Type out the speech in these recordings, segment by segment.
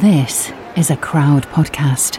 This is a crowd podcast.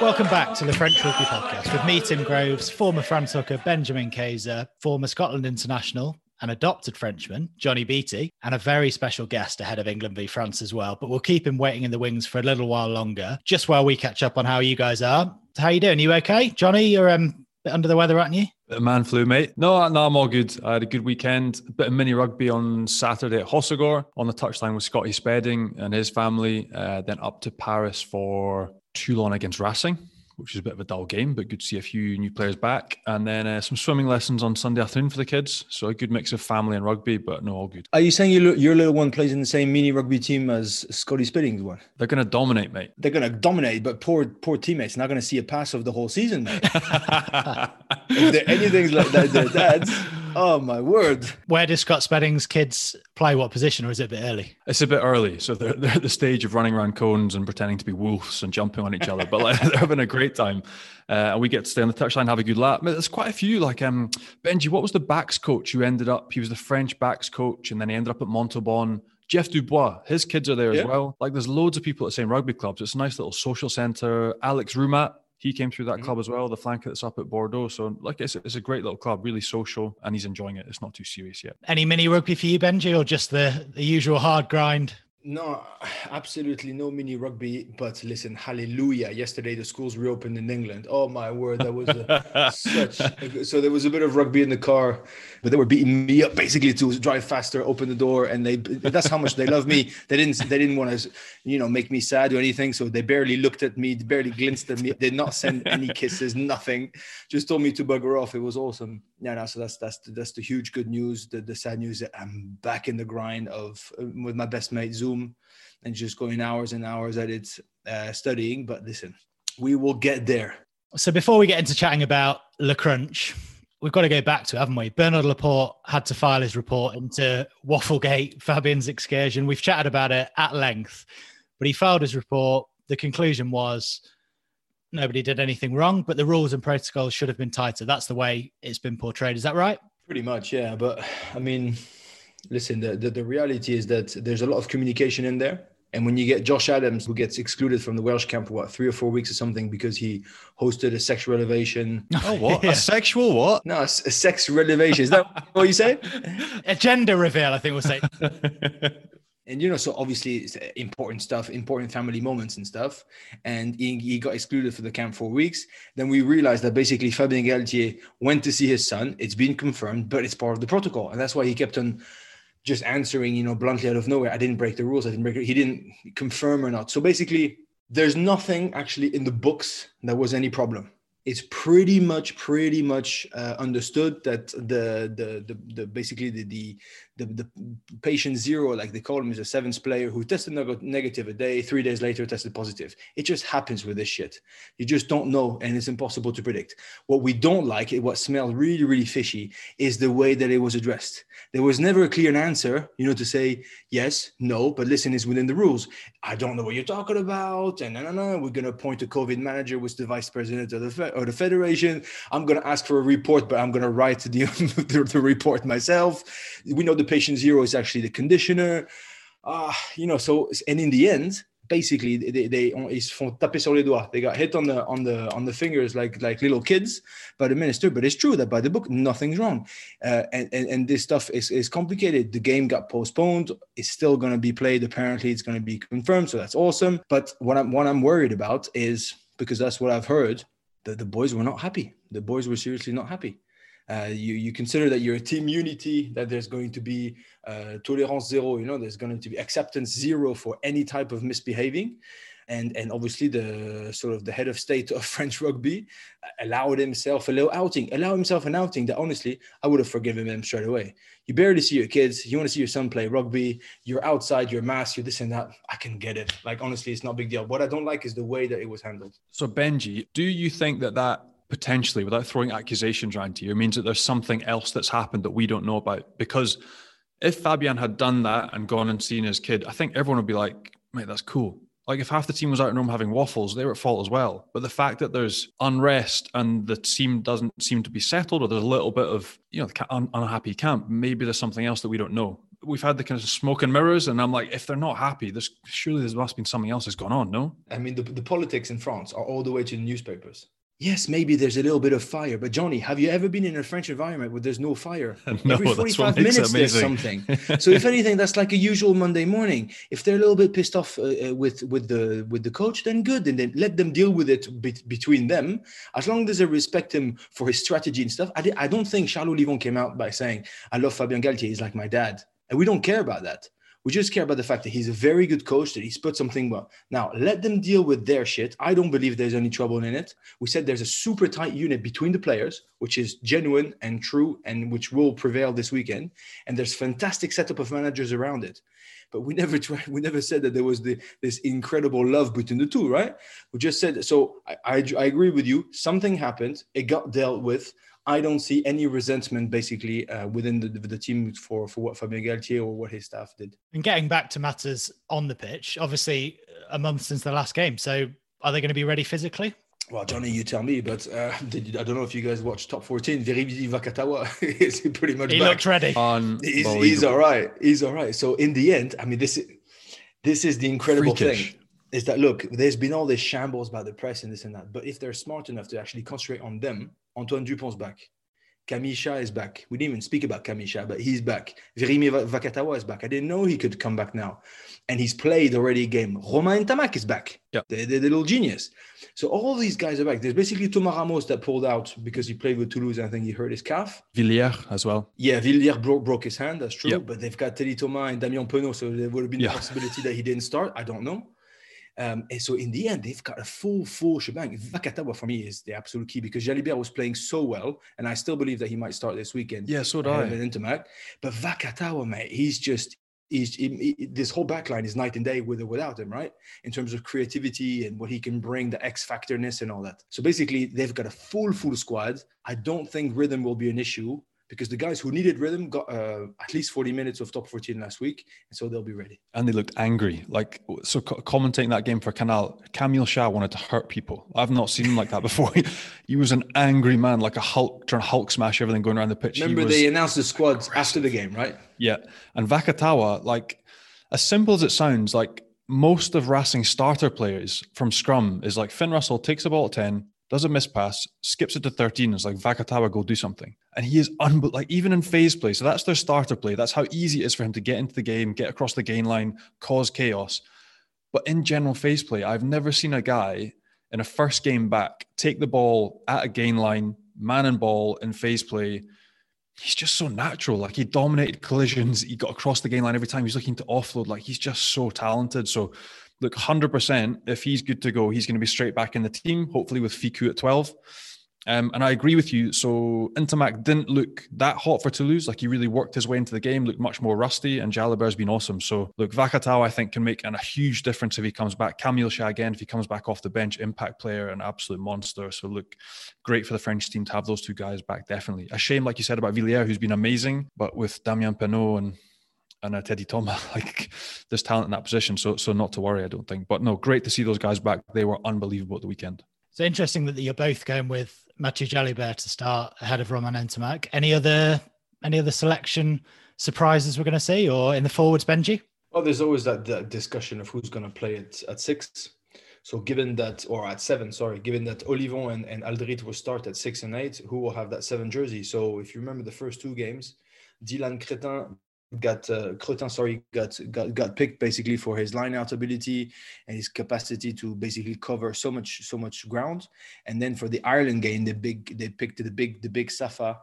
Welcome back to the French Rugby Podcast with me, Tim Groves, former France hooker Benjamin Kayser, former Scotland international, an adopted Frenchman, Johnny Beattie, and a very special guest ahead of England v France as well. But we'll keep him waiting in the wings for a little while longer, just while we catch up on how you guys are. How you doing? You okay, Johnny? You're um, a bit under the weather, aren't you? Of man flu, mate. No, no, I'm all good. I had a good weekend. A bit of mini rugby on Saturday at Hossegor on the touchline with Scotty Spedding and his family. Uh, then up to Paris for Toulon against Racing which is a bit of a dull game, but good to see a few new players back. And then uh, some swimming lessons on Sunday afternoon for the kids. So a good mix of family and rugby, but no, all good. Are you saying your, your little one plays in the same mini rugby team as Scotty Spedding's one? They're going to dominate, mate. They're going to dominate, but poor poor teammates not going to see a pass of the whole season, mate. if there anything like that, their dads. Oh my word! Where do Scott Spedding's kids play? What position, or is it a bit early? It's a bit early, so they're, they're at the stage of running around cones and pretending to be wolves and jumping on each other. But like, they're having a great time, uh, and we get to stay on the touchline, have a good lap. But there's quite a few. Like um, Benji, what was the backs coach who ended up? He was the French backs coach, and then he ended up at Montauban. Jeff Dubois, his kids are there yeah. as well. Like there's loads of people at the same rugby clubs. It's a nice little social centre. Alex Roumat, he came through that mm-hmm. club as well, the flanker that's up at Bordeaux. So, like, it's, it's a great little club, really social, and he's enjoying it. It's not too serious yet. Any mini rugby for you, Benji, or just the, the usual hard grind? No, absolutely no mini rugby. But listen, hallelujah! Yesterday the schools reopened in England. Oh my word, that was a, such. A, so there was a bit of rugby in the car, but they were beating me up basically to drive faster, open the door, and they. That's how much they love me. They didn't. They didn't want to, you know, make me sad or anything. So they barely looked at me, barely glanced at me. They did not send any kisses, nothing. Just told me to bugger off. It was awesome. Yeah, no, so that's that's that's the huge good news. The the sad news that I'm back in the grind of uh, with my best mate Zoom Zoom and just going hours and hours at it uh, studying. But listen, we will get there. So before we get into chatting about Le Crunch, we've got to go back to, haven't we? Bernard Laporte had to file his report into Wafflegate, Fabien's excursion. We've chatted about it at length, but he filed his report. The conclusion was nobody did anything wrong, but the rules and protocols should have been tighter. That's the way it's been portrayed. Is that right? Pretty much, yeah. But I mean, listen, the, the, the reality is that there's a lot of communication in there. And when you get Josh Adams, who gets excluded from the Welsh camp for what three or four weeks or something because he hosted a sexual elevation. Oh, what? yeah. A sexual what? No, a, a sex elevation. Is that what you say? a gender reveal, I think we'll say. and you know, so obviously it's important stuff, important family moments and stuff. And he, he got excluded for the camp for weeks. Then we realized that basically Fabien Galthié went to see his son. It's been confirmed, but it's part of the protocol, and that's why he kept on just answering, you know, bluntly out of nowhere, I didn't break the rules. I didn't break it. He didn't confirm or not. So basically, there's nothing actually in the books that was any problem it's pretty much pretty much uh, understood that the, the the the, basically the, the the the patient zero like they call him is a seventh player who tested negative a day three days later tested positive. It just happens with this shit. You just don't know and it's impossible to predict. What we don't like what smells really really fishy is the way that it was addressed. There was never a clear answer you know to say yes no but listen is within the rules. I don't know what you're talking about and no no no we're going to appoint a covid manager with the vice president of the or the federation. I'm going to ask for a report, but I'm going to write the, the, the, report myself. We know the patient zero is actually the conditioner. Uh, you know, so, and in the end, basically they, they ils sur les doigts. They got hit on the on the on the fingers like like little kids by the minister. But it's true that by the book nothing's wrong, uh, and, and and this stuff is is complicated. The game got postponed. It's still going to be played. Apparently, it's going to be confirmed. So that's awesome. But what I'm what I'm worried about is because that's what I've heard the, the boys were not happy. The boys were seriously not happy. Uh, you you consider that you're a team unity, that there's going to be uh, tolerance zero. You know, there's going to be acceptance zero for any type of misbehaving and and obviously the sort of the head of state of French rugby allowed himself a little outing, allow himself an outing that honestly I would have forgiven him straight away. You barely see your kids, you want to see your son play rugby, you're outside, you're masked, you're this and that. I can get it. Like honestly, it's not a big deal. What I don't like is the way that it was handled. So Benji, do you think that that potentially, without throwing accusations around to you, means that there's something else that's happened that we don't know about? Because if Fabien had done that and gone and seen his kid, I think everyone would be like, mate, that's cool. Like if half the team was out in Rome having waffles, they were at fault as well. But the fact that there's unrest and the team doesn't seem to be settled, or there's a little bit of you know un- unhappy camp, maybe there's something else that we don't know. We've had the kind of smoke and mirrors, and I'm like, if they're not happy, there's surely there must be something else that's gone on. No, I mean the, the politics in France are all the way to the newspapers yes, maybe there's a little bit of fire. But Johnny, have you ever been in a French environment where there's no fire? no, Every 45 minutes there's something. so if anything, that's like a usual Monday morning. If they're a little bit pissed off uh, uh, with with the with the coach, then good, and then let them deal with it be- between them. As long as they respect him for his strategy and stuff. I, I don't think Charles Ollivon came out by saying, "I love Fabien Galthié. He's like my dad," and we don't care about that. We just care about the fact that he's a very good coach, that he's put something well. Now, let them deal with their shit. I don't believe there's any trouble in it. We said there's a super tight unit between the players, which is genuine and true and which will prevail this weekend. And there's fantastic setup of managers around it. But we never tried, we never said that there was the, this incredible love between the two, right? We just said, so I, I, I agree with you. Something happened. It got dealt with. I don't see any resentment basically uh, within the, the team for, for what Fabien Galthié or what his staff did. And getting back to matters on the pitch, obviously a month since the last game. So are they going to be ready physically? Well, Johnny, you tell me, but uh, did, I don't know if you guys watched Top 14. Virimi Vakatawa is pretty much He back. looked ready. He's, he's all right. He's all right. So in the end, I mean, this is, this is the incredible Freakish. thing is that look, there's been all this shambles about the press and this and that, but if they're smart enough to actually concentrate on them, Antoine Dupont's back. Camille Chat is back. We didn't even speak about Camille Chat, but he's back. Virimi Vakatawa is back. I didn't know he could come back now. And he's played already a game. Romain Ntamack is back. Yeah. The, the, the, little genius. So all these guys are back. There's basically Thomas Ramos that pulled out because he played with Toulouse. I think he hurt his calf. Villière as well. Yeah, Villière broke, broke his hand. That's true. But they've got Teddy Thomas and Damien Penaud. So there would have been yeah. the possibility that he didn't start. I don't know. Um, and so in the end, they've got a full, full shebang. Vakatawa for me is the absolute key because Jalibert was playing so well, and I still believe that he might start this weekend. Yeah, so do I. Ntamack. But Vakatawa, mate, he's just He's, he, he, this whole backline is night and day with or without him, right? In terms of creativity and what he can bring, the X factorness and all that. So basically, they've got a full, full squad. I don't think rhythm will be an issue because the guys who needed rhythm got uh, at least 40 minutes of top 14 last week, and so they'll be ready. And they looked angry. Like, so commentating that game for Canal, Camille Chat wanted to hurt people. I've not seen him like that before. he was an angry man, like a Hulk, trying to Hulk smash everything going around the pitch. Remember, they announced the squad aggressive. after the game, right? Yeah. And Vakatawa, like, as simple as it sounds, like, most of Racing starter players from Scrum is like Finn Russell takes the ball at 10, does a miss pass, skips it to 13. It's like Vakatawa, go do something. And he is unbelievable. Like even in phase play, so that's their starter play. That's how easy it is for him to get into the game, get across the gain line, cause chaos. But in general phase play, I've never seen a guy in a first game back take the ball at a gain line, man and ball in phase play. He's just so natural. Like he dominated collisions. He got across the gain line every time he's looking to offload. Like he's just so talented. So look, 100%, if he's good to go, he's going to be straight back in the team, hopefully with Fickou at 12. Um, and I agree with you. So Ntamack didn't look that hot for Toulouse. Like he really worked his way into the game, looked much more rusty, and Jalibert's been awesome. So look, Vakatawa, I think, can make an, a huge difference if he comes back. Camille Chat again, if he comes back off the bench, impact player, an absolute monster. So look, great for the French team to have those two guys back, definitely. A shame, like you said, about Villière, who's been amazing, but with Damien Penaud and and uh, Teddy Thomas. Like there's talent in that position, so so not to worry, I don't think. But no, great to see those guys back. They were unbelievable at the weekend. It's interesting that you're both going with Mathieu Jalibert to start ahead of Roman Ntamack. Any other any other selection surprises we're going to see, or in the forwards, Benji? Well, there's always that, that discussion of who's going to play at, at six. So given that, or at seven, sorry, given that Ollivon and, and Alldritt will start at six and eight, who will have that seven jersey? So if you remember the first two games, Dylan Cretin got uh, Cretin, sorry, got, got got picked basically for his line out ability and his capacity to basically cover so much so much ground. And then for the Ireland game, the big they picked the big the big Safa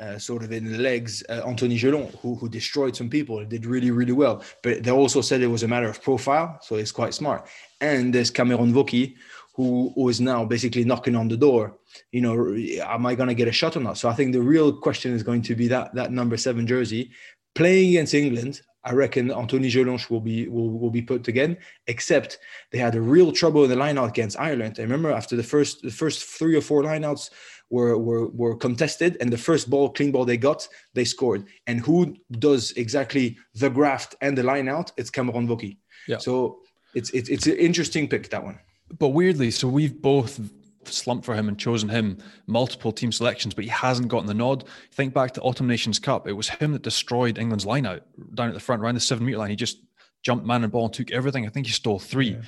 uh, sort of in the legs, uh, Anthony Jelonch, who, who destroyed some people did really, really well. But they also said it was a matter of profile, so it's quite smart. And there's Cameron Woki, who, who is now basically knocking on the door. You know, am I going to get a shot or not? So I think the real question is going to be that that number seven jersey playing against England. I reckon Anthony Jelonch will be will, will be put again. Except they had a real trouble in the lineout against Ireland. I remember after the first the first three or four lineouts were were were contested, and the first ball clean ball they got, they scored. And who does exactly the graft and the lineout? It's Cameron Woki. Yeah. So it's it's it's an interesting pick that one. But weirdly, so we've both slumped for him and chosen him multiple team selections, but he hasn't gotten the nod. Think back to Autumn Nations Cup. It was him that destroyed England's line out down at the front, around the seven meter line. He just jumped man and ball and took everything. I think he stole three. Yeah.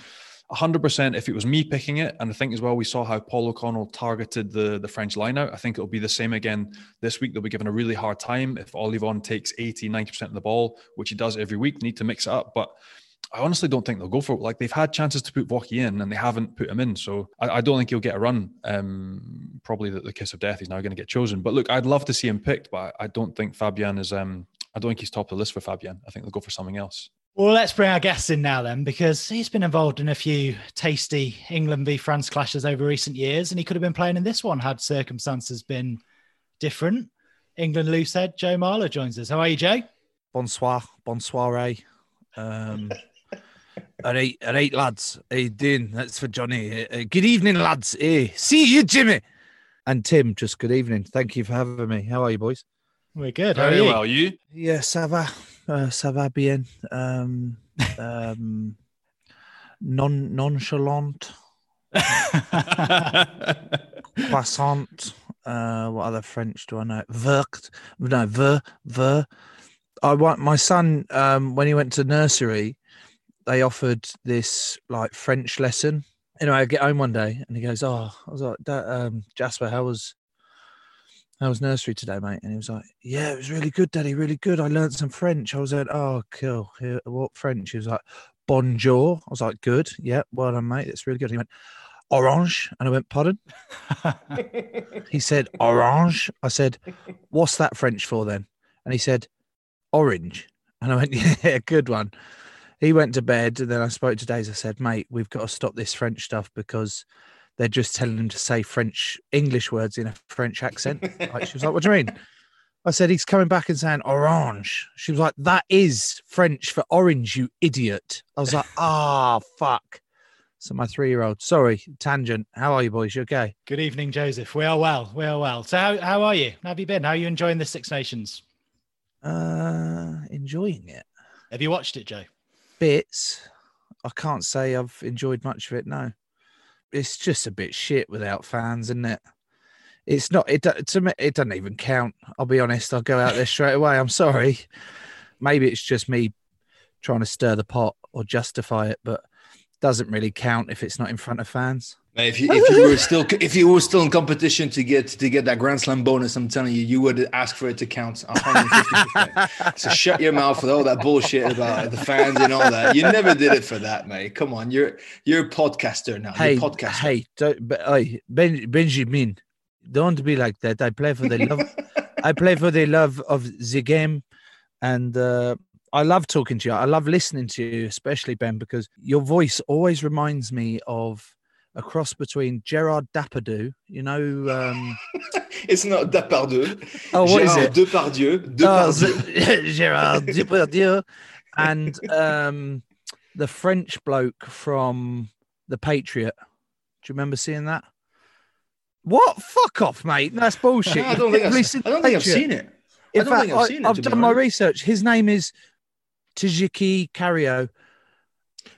100% if it was me picking it and i think as well we saw how paul o'connell targeted the, the french line out i think it'll be the same again this week they'll be given a really hard time if ollivon takes 80 90% of the ball which he does every week need to mix it up but I honestly don't think they'll go for it. Like they've had chances to put Woki in and they haven't put him in. So I, I don't think he'll get a run. Um, probably the, the, kiss of death. is now going to get chosen. But look, I'd love to see him picked, but I don't think Fabien is. Um, I don't think he's top of the list for Fabien. I think they'll go for something else. Well, let's bring our guests in now then, because he's been involved in a few tasty England v France clashes over recent years, and he could have been playing in this one had circumstances been different. England loose head Joe Marler joins us. How are you, Joe? Bonsoir, bonsoir. Um, all right, all right, lads. How you doing? That's for Johnny. Uh, uh, good evening, lads. Hey, see you, Jimmy. And Tim, just good evening. Thank you for having me. How are you, boys? We're good. Very How are you? well. You? Yeah, ça va. Uh, ça va bien. Um, um, non nonchalant. Croissant. Uh, what other French do I know? Vert. No, ver, ver. I want my son um, when he went to nursery they offered this like French lesson. Anyway, I get home one day and he goes, "Oh, I was like, um, Jasper, how was how was nursery today, mate?" And he was like, "Yeah, it was really good, Daddy, really good. I learned some French." I was like, "Oh, cool. What French?" He was like, "Bonjour." I was like, "Good, yeah, well done, mate. It's really good." He went, "Orange," and I went, "Pardon?" he said, "Orange." I said, "What's that French for then?" And he said, "Orange." And I went, "Yeah, good one." He went to bed, and then I spoke to Days. I said, "Mate, we've got to stop this French stuff because they're just telling him to say French English words in a French accent." like, she was like, "What do you mean?" I said, "He's coming back and saying orange." She was like, "That is French for orange, you idiot." I was like, "Ah, oh, fuck." So my three-year-old. Sorry, tangent. How are you, boys? You okay? Good evening, Joseph. We are well. We are well. So how how are you? How have you been? How are you enjoying the Six Nations? Uh, enjoying it. Have you watched it, Joe? Bits. I can't say I've enjoyed much of it. No, it's just a bit shit without fans, isn't it? It's not. It to me, it doesn't even count. I'll be honest. I'll go out there straight away. I'm sorry. Maybe it's just me trying to stir the pot or justify it, but doesn't really count if it's not in front of fans. If you if you were still if you were still in competition to get to get that Grand Slam bonus, I'm telling you, you would ask for it to count 150%. so shut your mouth with all that bullshit about the fans and all that. You never did it for that, mate. Come on, you're you're a podcaster now. Hey, podcaster. hey, don't, but, ben, Benjamin, don't be like that. I play for the love. I play for the love of the game, and uh, I love talking to you. I love listening to you, especially Ben, because your voice always reminds me of a cross between Gerard Depardieu, you know. Um... it's not Depardieu. Oh, what Gerard is it? Depardieu. Depardieu. Oh, Gerard Depardieu. and um, the French bloke from The Patriot. Do you remember seeing that? What? Fuck off, mate. That's bullshit. I don't think, I've, I don't think I've seen it. In fact, I've, I, have done my research. His name is Tchéky Karyo.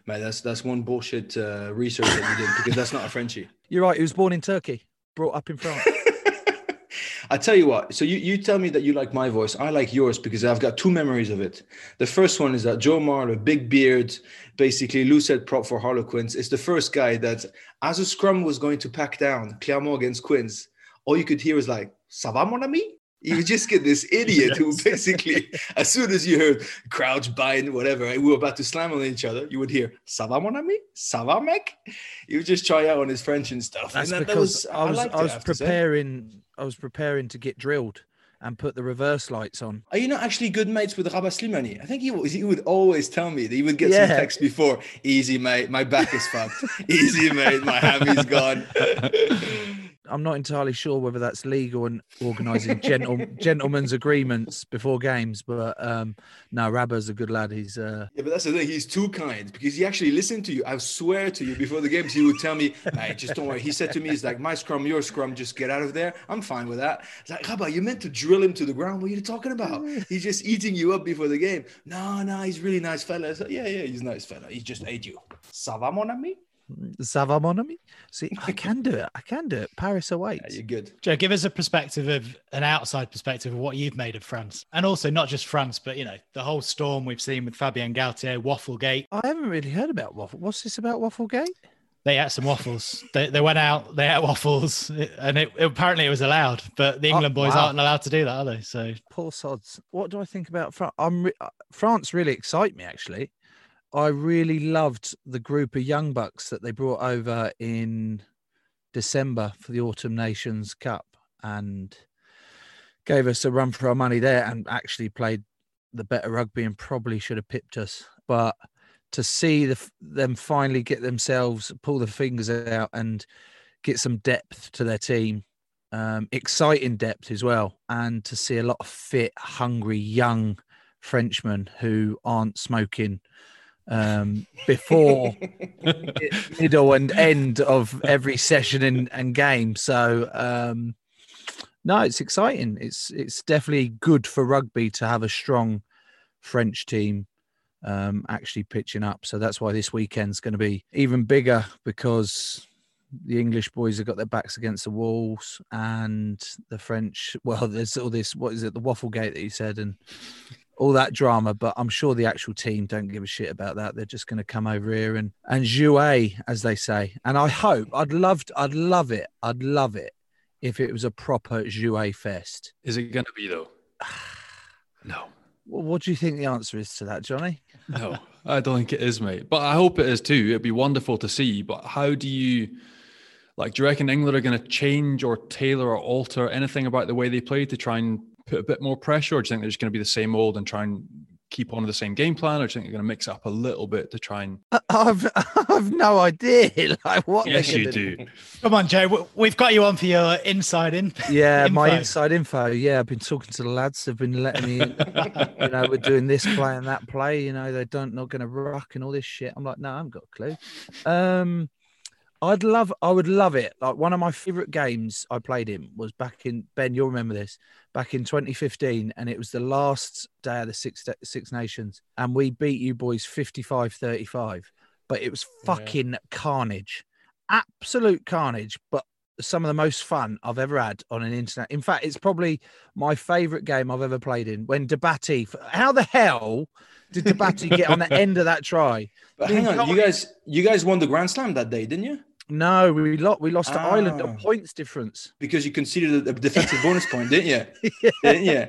Mate, that's that's one bullshit uh, research that you did because that's not a Frenchie. You're right. He was born in Turkey, brought up in France. I tell you what. So you, you tell me that you like my voice. I like yours because I've got two memories of it. The first one is that Joe Marler, big beard, basically loosehead prop for Harlequins, is the first guy that, as a scrum was going to pack down Clermont against Quins, all you could hear was like, "Ça va, mon ami?" You would just get this idiot yes. who basically, as soon as you heard crouch, bind, whatever, and we were about to slam on each other, you would hear "Ça va, mon ami? Ça va, mec?" You would just try out on his French and stuff. That's and that, because that was, I was, I, I was preparing, I was preparing to get drilled, and put the reverse lights on. Are you not actually good mates with Rabah Slimani? I think he, was- he would always tell me that he would get Yeah. some text before. Easy, mate. My back is fucked. Easy, mate. My hammy's gone. I'm not entirely sure whether that's legal and organising gentle, gentlemen's agreements before games, but um, no, Rabah's a good lad. He's uh, Yeah, but that's the thing. He's too kind because he actually listened to you. I swear to you, before the games, he would tell me, "Mate, just don't worry." He said to me, "He's like my scrum, your scrum. Just get out of there. I'm fine with that." It's like, Rabah, you meant to drill him to the ground. What are you talking about? He's just eating you up before the game. No, no, he's really nice fella. I said, yeah, yeah, he's a nice fella. He just ate you. Ça va, mon ami? Ça va, mon ami? See, I can do it. I can do it. Paris Yeah, awaits. you're good. Joe, give us a perspective of an outside perspective of what you've made of France, and also not just France, but you know the whole storm we've seen with Fabien Galthié, Wafflegate. I haven't really heard about waffle. What's this about Wafflegate? They ate some waffles. They, they went out, they ate waffles, and it, apparently it was allowed. But the Oh, England boys wow. aren't allowed to do that, are they? So Poor sods. What do I think about France? I'm re- uh, France. Really excite me actually. I really loved the group of young bucks that they brought over in December for the Autumn Nations Cup and gave us a run for our money there and actually played the better rugby and probably should have pipped us. But to see the, them finally get themselves pull the fingers out and get some depth to their team um, exciting depth as well, and to see a lot of fit, hungry, young Frenchmen who aren't smoking um, before mi- middle and end of every session and, and game. So um, no, it's exciting. It's it's definitely good for rugby to have a strong French team um, actually pitching up. So that's why this weekend's going to be even bigger because the English boys have got their backs against the walls, and the French. Well, there's all this. What is it? The waffle gate that you said, and all that drama. But I'm sure the actual team don't give a shit about that. They're just going to come over here and and jouer, as they say. And I hope. I'd love. I'd love it. I'd love it if it was a proper jouer fest. Is it going to be though? No, Well, what do you think the answer is to that, Johnny? no, I don't think it is, mate. But I hope it is too. It'd be wonderful to see. But how do you, like, do you reckon England are going to change or tailor or alter anything about the way they play to try and put a bit more pressure? Or do you think they're just going to be the same old and try and keep on the same game plan? Or do you think they're going to mix up a little bit to try and? I've I've no idea. Like what? Yes, you gonna do. come on, Joe, we- we've got you on for your inside in. Yeah, my inside info. Yeah, I've been talking to the lads. They've been letting me, in. you know, we're doing this play and that play. You know, they don't not going to rock and all this shit. I'm like, no, I haven't got a clue. Um, I'd love, I would love it. Like one of my favorite games I played in was back in Ben. You'll remember this back in 2015, and it was the last day of the Six Six Nations, and we beat you boys 55-35. But it was fucking carnage, absolute carnage. But some of the most fun I've ever had on an internet. In fact, it's probably my favorite game I've ever played in. When Debaty, how the hell did Debaty get on the end of that try? But hang on, you guys, you guys won the Grand Slam that day, didn't you? No, we lost. We lost to Ireland Ah. on points difference. Because you conceded a defensive bonus point, didn't you? Didn't you?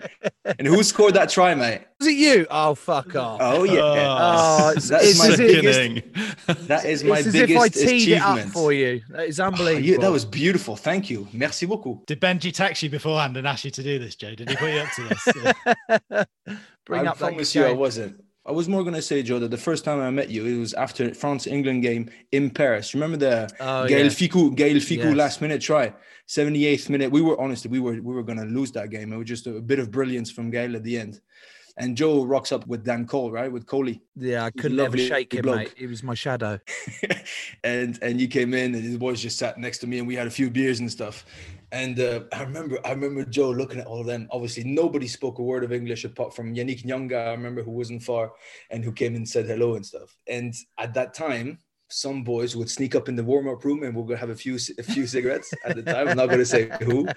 And who scored that try, mate? Was it you? Oh fuck off! Oh yeah, Oh, it's, That's it's my as biggest- that is my it's as if I biggest teed it up for you. That is Oh, unbelievable. yeah, that was beautiful. Thank you. Merci beaucoup. Did Benji text you beforehand and ask you to do this, Joe? Did he put you up to this? Bring I up that promise you, I wasn't. I was more gonna say, Joe, that the first time I met you, it was after France England game in Paris. Remember the Oh, Gaël yeah. Fickou, Gaël Fickou Yes. last minute try, 78th minute. We were honestly, we were we were gonna lose that game. It was just a, bit of brilliance from Gaël at the end. And Joe rocks up with Dan Cole, right? With Coley. Yeah, I couldn't ever shake him, bloke. mate. He was my shadow. and and you came in and his boys just sat next to me and we had a few beers and stuff and uh, i remember i remember joe looking at all of them obviously nobody spoke a word of english apart from yannick nyanga i remember who wasn't far and who came and said hello and stuff and at that time some boys would sneak up in the warm-up room and we're gonna have a few a few cigarettes at the time. I'm not gonna say who,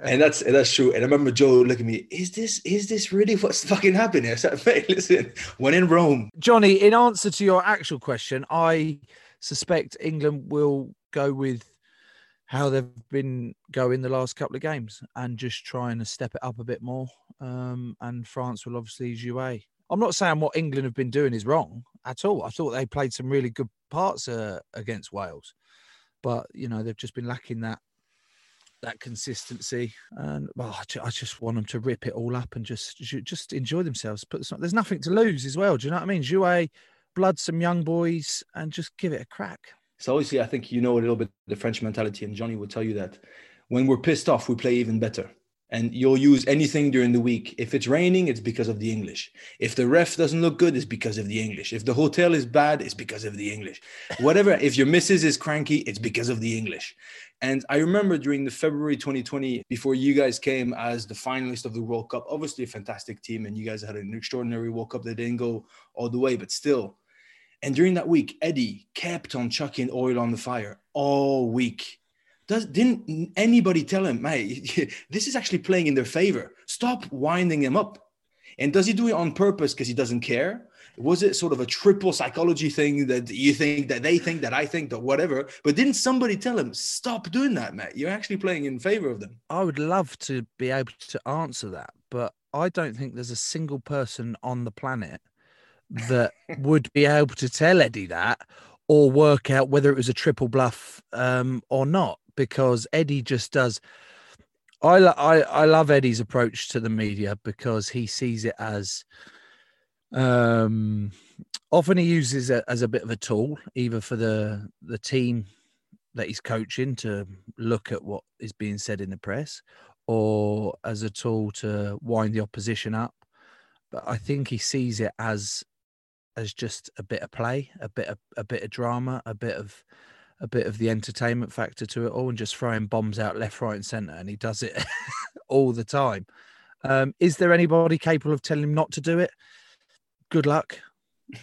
and that's that's true. And I remember Joe looking at me. Is this is this really what's fucking happening? I said, "Mate, listen. When in Rome, Johnny, in answer to your actual question, I suspect England will go with how they've been going the last couple of games and just trying to step it up a bit more. Um, and France will obviously jouer. I'm not saying what England have been doing is wrong at all. I thought they played some really good parts uh, against Wales, but you know they've just been lacking that that consistency, and well, I ju- I just want them to rip it all up and just ju- just enjoy themselves. But there's nothing to lose as well. Do you know what I mean? Jouer, blood some young boys, and just give it a crack. So obviously, I think you know a little bit the French mentality, and Johnny will tell you that when we're pissed off, we play even better. And you'll use anything during the week. If it's raining, it's because of the English. If the ref doesn't look good, it's because of the English. If the hotel is bad, it's because of the English. Whatever. if your missus is cranky, it's because of the English. And I remember during the February 2020, before you guys came as the finalist of the World Cup, obviously a fantastic team, and you guys had an extraordinary World Cup that didn't go all the way, but still. And during that week, Eddie kept on chucking oil on the fire all week. Does didn't anybody tell him, mate, this is actually playing in their favor. Stop winding him up. And does he do it on purpose because he doesn't care? Was it sort of a triple psychology thing that you think that they think that I think that whatever? But didn't somebody tell him, stop doing that, mate? You're actually playing in favor of them. I would love to be able to answer that, but I don't think there's a single person on the planet that would be able to tell Eddie that or work out whether it was a triple bluff um, or not, because Eddie just does. I, lo- I I love Eddie's approach to the media because he sees it as um often he uses it as a bit of a tool either for the the team that he's coaching to look at what is being said in the press or as a tool to wind the opposition up but i think he sees it as as just a bit of play a bit of a bit of drama a bit of a bit of the entertainment factor to it all and just throwing bombs out left right and center and he does it all the time. Um is there anybody capable of telling him not to do it? Good luck.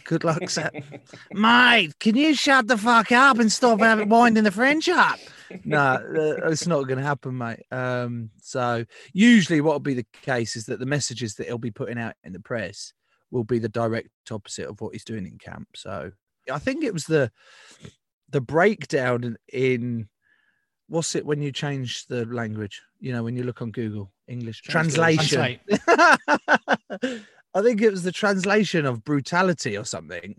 Good luck Seth. mate can you shut the fuck up and stop having winding the french up? No uh, it's not going to happen mate. Um so usually what will be the case is that the messages that he'll be putting out in the press will be the direct opposite of what he's doing in camp so i think it was the the breakdown in, in what's it when you change the language you know when you look on google english translation I think it was the translation of brutality or something.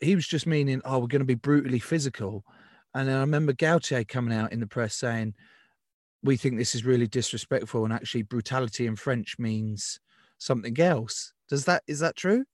He was just meaning, oh, we're going to be brutally physical. And then I remember Galthié coming out in the press saying, we think this is really disrespectful. And actually, brutality in French means something else. Does that, is that true?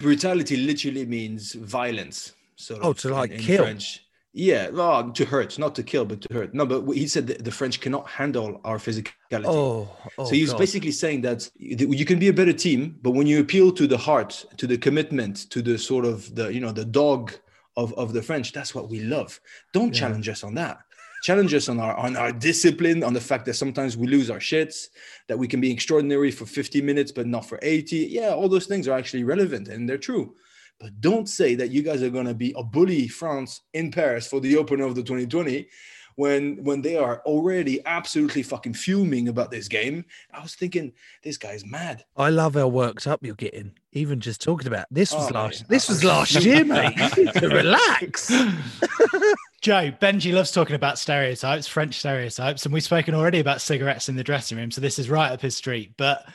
Brutality literally means violence. Sort Oh, to, like, in, in kill. French. Yeah, well, to hurt, not to kill, but to hurt. No, but he said that the French cannot handle our physicality. Oh, oh so he's God. basically saying that you you can be a better team, but when you appeal to the heart, to the commitment, to the sort of the you know the dog of, of the French, that's what we love. Don't Yeah. challenge us on that. Challenge us on our on our discipline, on the fact that sometimes we lose our shits, that we can be extraordinary for 50 minutes, but not for 80. Yeah, all those things are actually relevant and they're true. But don't say that you guys are going to be a bully France in Paris for the opener of the 2020 when when they are already absolutely fucking fuming about this game. I was thinking this guy's mad. I love how worked up you're getting, even just talking about this was Oh, last mate. this was last year, mate. You relax. Joe, Benji loves talking about stereotypes, French stereotypes, and we've spoken already about cigarettes in the dressing room, so this is right up his street. But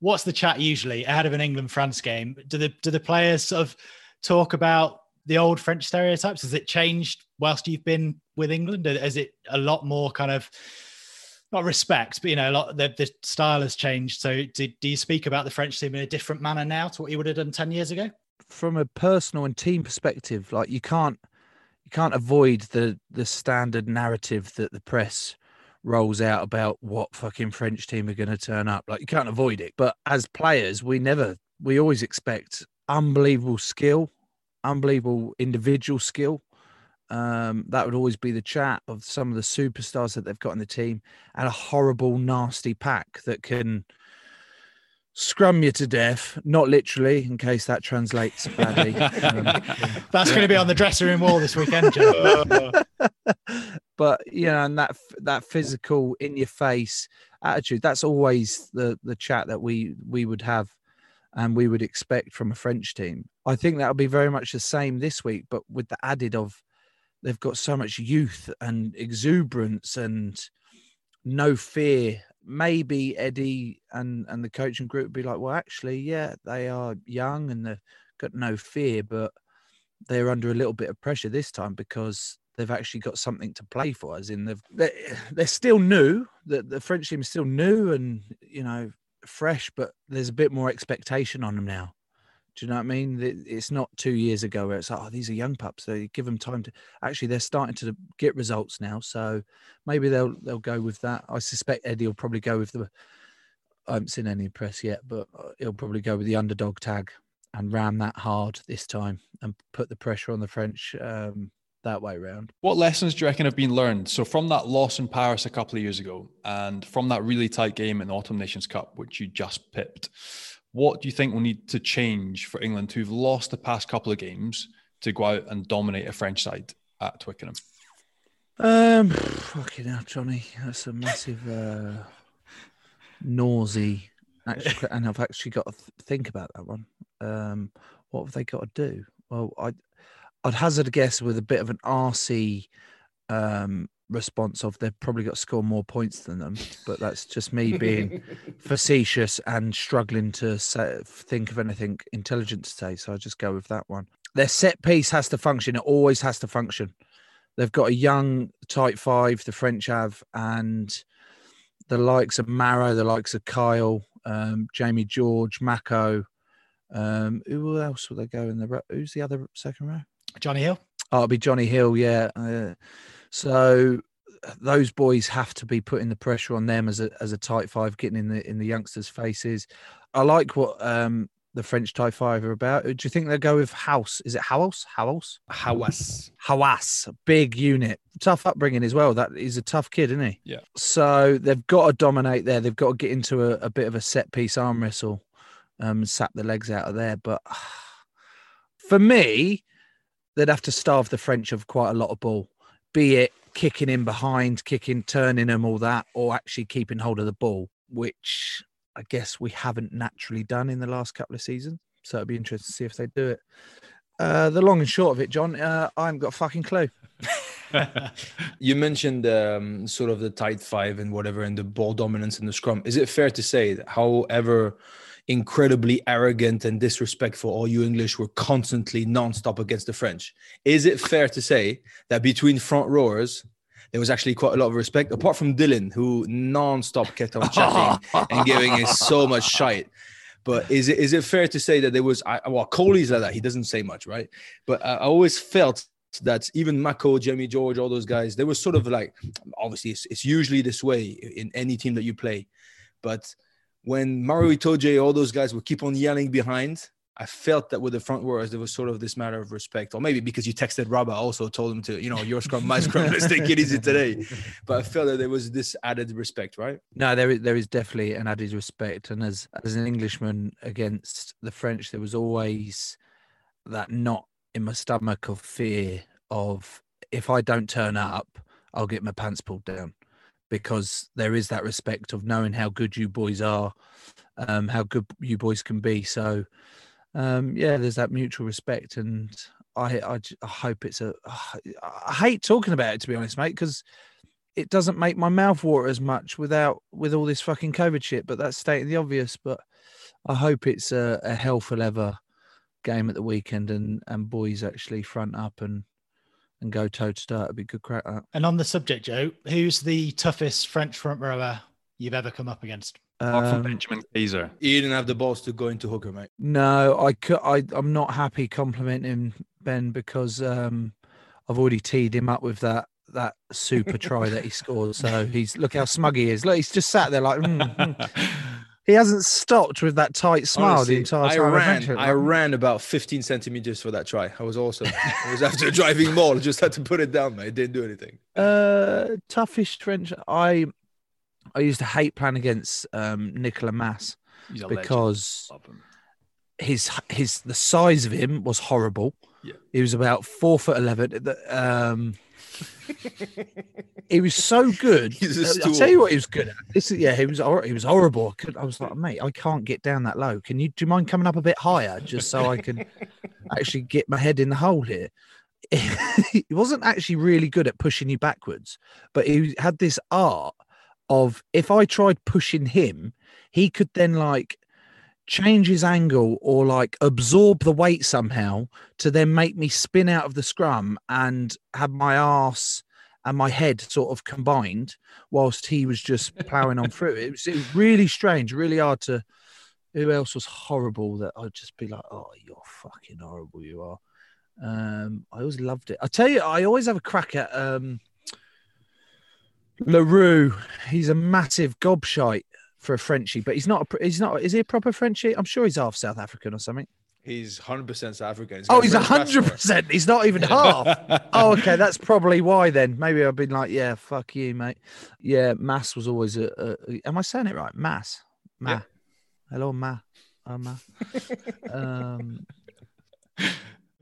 what's the chat usually ahead of an England France game? Do the do the players sort of talk about the old French stereotypes? Has it changed whilst you've been with England? Is it a lot more kind of not respect, but you know, a lot the, the style has changed. So do, do you speak about the French team in a different manner now to what you would have done 10 years ago? from a personal and team perspective, like you can't you can't avoid the the standard narrative that the press rolls out about what fucking French team are going to turn up. Like you can't avoid it. But as players, we never we always expect unbelievable skill, unbelievable individual skill. Um, that would always be the chat of some of the superstars that they've got in the team, and a horrible, nasty pack that can scrum you to death. Not literally, in case that translates badly. Um, That's going to be on the dressing room wall this weekend, Joe. but you know, and that that physical in your face attitude, that's always the the chat that we we would have and we would expect from a French team. I think that'll be very much the same this week, but with the added of they've got so much youth and exuberance and no fear. Maybe Eddie and and the coaching group be like, well, actually, yeah, they are young and they've got no fear, but they're under a little bit of pressure this time because they've actually got something to play for. As in, they've they're, they're still new. The the French team is still new and you know fresh, but there's a bit more expectation on them now. Do you know what I mean? It's not two years ago where it's like, oh, these are young pups. They give them time to. Actually, they're starting to get results now, so maybe they'll they'll go with that. I suspect Eddie will probably go with the. I haven't seen any press yet, but uh, he'll probably go with the underdog tag and ram that hard this time and put the pressure on the French um, that way round. What lessons do you reckon have been learned? So from that loss in Paris a couple of years ago, and from that really tight game in the Autumn Nations Cup, which you just pipped, what do you think will need to change for England who've lost the past couple of games to go out and dominate a French side at Twickenham? Um, fucking hell, Johnny, that's a massive uh, nausea. Actually, and I've actually got to th- think about that one. Um, what have they got to do? Well, I'd, I'd hazard a guess with a bit of an RC um, response of they've probably got to score more points than them, but that's just me being facetious and struggling to say, think of anything intelligent to say. So I just go with that one. Their set piece has to function. It always has to function. They've got a young tight five, the French have, and the likes of Maro, the likes of Kyle, um, Jamie George, Mako. Um, who else will they go in the? Who's the other second row? Johnny Hill. Oh, it'll be Johnny Hill, yeah. Uh, so those boys have to be putting the pressure on them as a as a tight five, getting in the in the youngsters' faces. I like what um, the French tight five are about. Do you think they'll go with House? Is it House? House? Haouas. Haouas, big unit, tough upbringing as well. That he's a tough kid, isn't he? Yeah. So they've got to dominate there. They've got to get into a, a bit of a set piece arm wrestle, um, and sap the legs out of there. But for me, they'd have to starve the French of quite a lot of ball, be it kicking in behind, kicking, turning them, all that, or actually keeping hold of the ball, which I guess we haven't naturally done in the last couple of seasons. So it'd be interesting to see if they do it. Uh, the long and short of it, John, uh, I haven't got a fucking clue. You mentioned um, sort of the tight five and whatever, and the ball dominance in the scrum. Is it fair to say that, however incredibly arrogant and disrespectful all you English were constantly non-stop against the French, is it fair to say that between front rowers there was actually quite a lot of respect, apart from Dylan, who non-stop kept on chatting and giving us so much shite. But is it is it fair to say that there was I, well Coley's like that he doesn't say much right, but I I always felt that even Mako, Jamie George, all those guys, they were sort of like obviously it's, it's usually this way in any team that you play, but when Maro Itoje, all those guys would keep on yelling behind. I felt that with the front rowers, there was sort of this matter of respect, or maybe because you texted Rabah, also told him to, you know, your scrum, my scrum, let's take it easy today. But I felt that there was this added respect, right? No, there is there is definitely an added respect, and as as an Englishman against the French, there was always that knot in my stomach of fear of if I don't turn up, I'll get my pants pulled down, because there is that respect of knowing how good you boys are, um, how good you boys can be. So, um, yeah, there's that mutual respect, and I hope it's a. I hate talking about it to be honest, mate, because it doesn't make my mouth water as much without with all this fucking COVID shit. But that's stating the obvious. But I hope it's a, a hell for leather game at the weekend, and and boys actually front up and and go toe to toe. It'd be good crack. That. And on the subject, Joe, who's the toughest French front rower you've ever come up against? Apart from Um, Benjamin Kayser. You didn't have the balls to go into hooker, mate. no, I could. I I'm not happy complimenting Ben because um I've already teed him up with that that super try that he scored. So he's look how smug he is. Look, he's just sat there like. "Mm, mm." He hasn't stopped with that tight smile Honestly, the entire I time. I've ran. I ran about 15 centimeters for that try. I was awesome. I was after a driving ball. Just had to put it down, mate. It didn't do anything. Uh, toughest French. I I used to hate playing against um, Nicolas Mas He's a legend. because Love his his the size of him was horrible. Yeah. He was about four foot eleven. The- Um, he was so good. I'll tell you what he was good at. This is yeah, he was he was horrible. I was like, mate, I can't get down that low. Can you do you mind coming up a bit higher just so I can actually get my head in the hole here? he wasn't actually really good at pushing you backwards, but he had this art of if I tried pushing him, he could then like change his angle or like absorb the weight somehow to then make me spin out of the scrum and have my ass and my head sort of combined whilst he was just plowing on through. It was, it was really strange, really hard to. Who else was horrible that I'd just be like, oh, you're fucking horrible, you are. Um, I always loved it. I tell you, I always have a crack at um, Larue. He's a massive gobshite for a Frenchie, but he's not. A, he's not. Is he a proper Frenchie? I'm sure he's half South African or something. He's 100% South African. Oh, he's hundred passport. percent. He's not even half. oh, okay, that's probably why then. Maybe I've been like, yeah, fuck you, mate. Yeah, Mass was always a. a, am I saying it right? Mass, Ma. Yeah. Hello, Ma. Oh, Ma. um,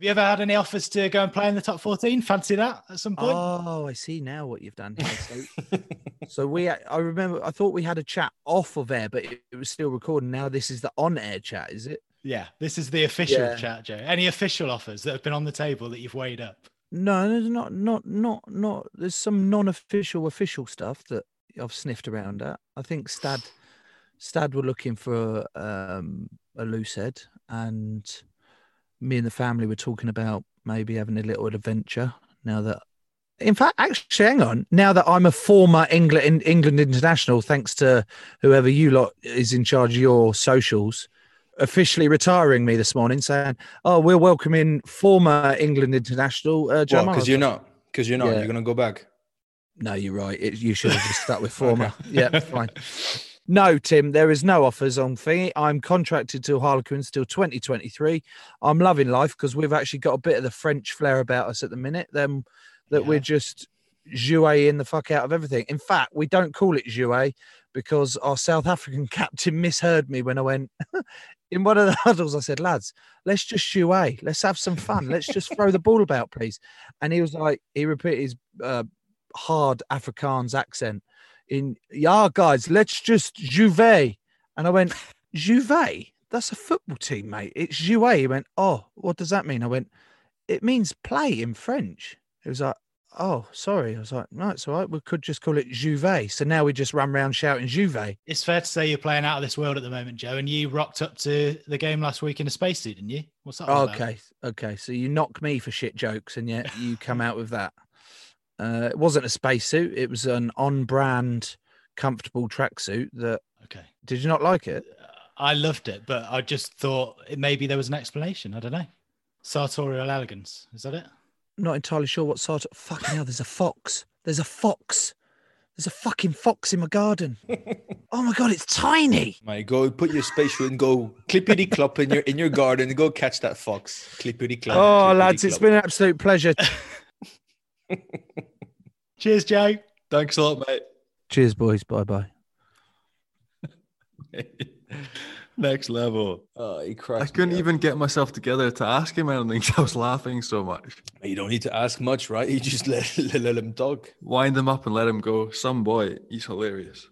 you ever had any offers to go and play in the top 14? Fancy that at some point? oh, I see now what you've done. Here. So, so we, I remember, I thought we had a chat off of air, but it, it was still recording. Now this is the on-air chat, is it? yeah, this is the official Yeah. chat, Joe. Any official offers that have been on the table that you've weighed up? No, there's not, not, not, not. There's some non-official, official stuff that I've sniffed around at. I think Stade, Stade were looking for um, a loose head, and me and the family were talking about maybe having a little adventure. Now that, in fact, actually, hang on. Now that I'm a former England England international, thanks to whoever you lot is in charge of your socials. Officially retiring me this morning, saying, "Oh, we're welcoming former England international uh, Joe Well, because you're not. Because you're not. Yeah. You're going to go back. No, you're right. It, you should have just stuck with former. Yeah, fine. No, Tim, there is no offers on thingy. I'm contracted to Harlequins till 2023. I'm loving life because we've actually got a bit of the French flair about us at the minute. Then that we're Yeah. just jouet the fuck out of everything. In fact, we don't call it jouet because our South African captain misheard me when I went in one of the huddles. I said, lads, let's just jouet. Let's have some fun. Let's just throw the ball about, please. And he was like, he repeated his uh, hard Afrikaans accent in, yeah, guys, let's just juve. And I went, juve? That's a football team, mate. It's jouet. He went, oh, what does that mean? I went, it means play in French. He was like, oh, sorry. I was like, no, it's all right. We could just call it juve. So now we just run around shouting juve. It's fair to say you're playing out of this world at the moment, Joe, and you rocked up to the game last week in a spacesuit, didn't you? What's that? about? Okay, okay. So you knock me for shit jokes, and yet you come out with that. Uh, it wasn't a spacesuit; it was an on-brand, comfortable tracksuit. That Okay. did you not like it? I loved it, but I just thought it, maybe there was an explanation. I don't know. Sartorial elegance. Is that it? Not entirely sure what sort of fucking hell. There's a fox. There's a fox. There's a fucking fox in my garden. oh my god, it's tiny. My go put your spacesuit and go clippity clop in your in your garden and go catch that fox. Clippity clop. Oh, lads, it's been an absolute pleasure. Cheers, Joe. Thanks a lot, mate. Cheers, boys. Bye bye. Next level. Oh, he I couldn't even get myself together to ask him anything. 'cause I was laughing so much. You don't need to ask much, right? You just let let, let him talk. Wind him up and let him go. Some boy, he's hilarious.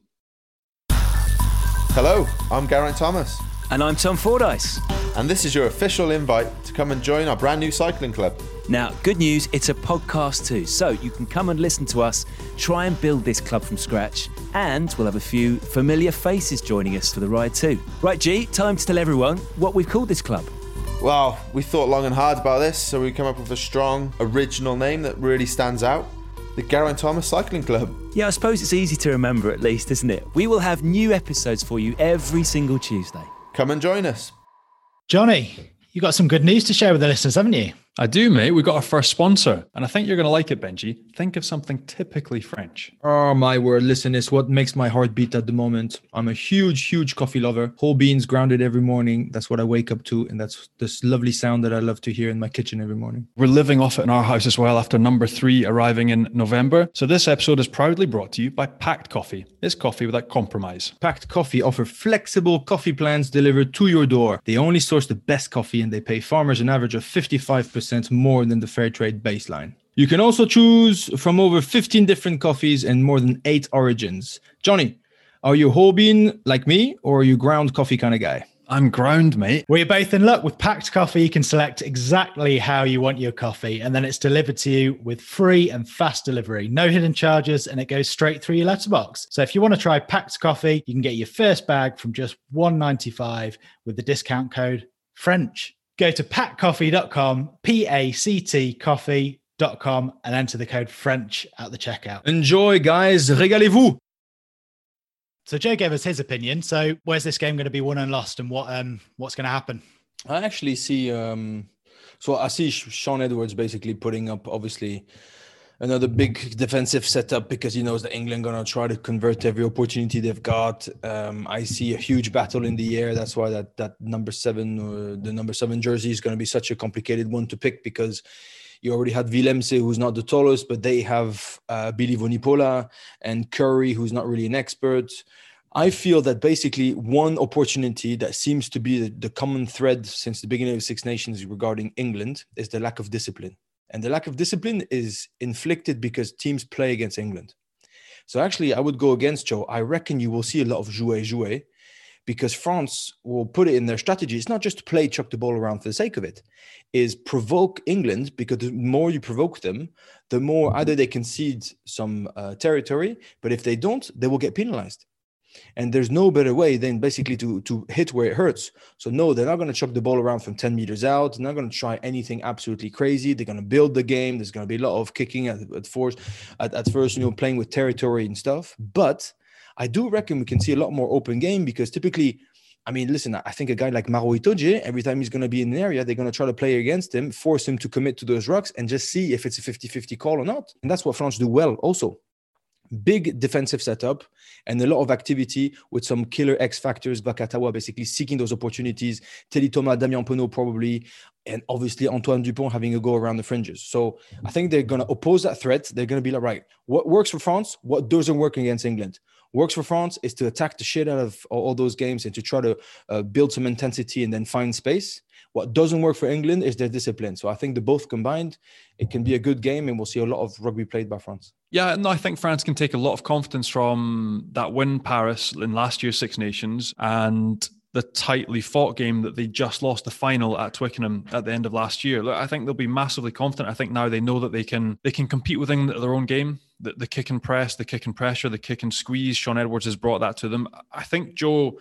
Hello, I'm Geraint Thomas, And I'm Tom Fordyce. and this is your official invite to come and join our brand new cycling club. Now, good news, it's a podcast too. So you can come and listen to us, try and build this club from scratch, and we'll have a few familiar faces joining us for the ride too. Right, G, time to tell everyone what we've called this club. Well, we thought long and hard about this, so we come up with a strong, original name that really stands out the Geraint Thomas Cycling Club. Yeah, I suppose it's easy to remember at least, isn't it? We will have new episodes for you every single Tuesday. Come and join us. Johnny, You've got some good news to share with the listeners, haven't you? I do, mate. We've got our first sponsor, and I think you're going to like it, Benji. Think of something typically French. Oh my word! Listen, it's what makes my heart beat at the moment. I'm a huge, huge coffee lover. Whole beans grounded every morning. That's what I wake up to, and that's this lovely sound that I love to hear in my kitchen every morning. We're living off it in our house as well after number three arriving in November. So this episode is proudly brought to you by Pact Coffee. It's coffee without compromise. Pact Coffee offer flexible coffee plans delivered to your door. They only source the best coffee and they pay farmers an average of 55% more than the fair trade baseline. You can also choose from over 15 different coffees and more than eight origins. Johnny, are you whole bean like me or are you ground coffee kind of guy? I'm ground, mate. Well, you're both in luck. With Pact coffee, you can select exactly how you want your coffee, and then it's delivered to you with free and fast delivery. No hidden charges, and it goes straight through your letterbox. So if you want to try Pact coffee, you can get your first bag from just $1.95 with the discount code French. Go to pactcoffee.com, P A C T coffee.com, and enter the code French at the checkout. Enjoy, guys. Régalez-vous. So Joe gave us his opinion. So where's this game going to be won and lost, and what um what's going to happen? I actually see. Um, so I see Shaun Edwards basically putting up, obviously, another big defensive setup because he knows that England gonna try to convert every opportunity they've got. Um, I see a huge battle in the air. That's why that that number seven, uh, the number seven jersey, is gonna be such a complicated one to pick because. You already had Willemse, who's not the tallest, but they have uh, Billy Vunipola and Curry, who's not really an expert. I feel that basically one opportunity that seems to be the, the, common thread since the beginning of Six Nations regarding England is the lack of discipline. And the lack of discipline is inflicted because teams play against England. So actually, I would go against Joe. I reckon you will see a lot of jouer jouer because France will put it in their strategy. It's not just to play chuck the ball around for the sake of it, is provoke England because the more you provoke them, the more either they concede some uh, territory, but if they don't, they will get penalized. And there's no better way than basically to, to hit where it hurts. So, no, they're not going to chuck the ball around from 10 meters out. They're not going to try anything absolutely crazy. They're going to build the game. There's going to be a lot of kicking at, at, force, at, at first, you know, playing with territory and stuff. But I do reckon we can see a lot more open game because typically, I mean, listen, I think a guy like Maro Itoje, every time he's going to be in an area, they're going to try to play against him, force him to commit to those rucks and just see if it's a 50 50 call or not. And that's what France do well also big defensive setup and a lot of activity with some killer X factors. Vakatawa basically seeking those opportunities. Teddy Thomas, Damian Penaud probably, and obviously Antoine Dupont having a go around the fringes. So I think they're going to oppose that threat. They're going to be like, right, what works for France? What doesn't work against England? Works for France is to attack the shit out of all those games and to try to uh, build some intensity and then find space. What doesn't work for England is their discipline. So I think the both combined, it can be a good game, and we'll see a lot of rugby played by France. Yeah, no, I think France can take a lot of confidence from that win Paris in last year's Six Nations and the tightly fought game that they just lost the final at Twickenham at the end of last year. Look, I think they'll be massively confident. I think now they know that they can they can compete within their own game. The, the kick and press, the kick and pressure, the kick and squeeze. Shaun Edwards has brought that to them. I think Joe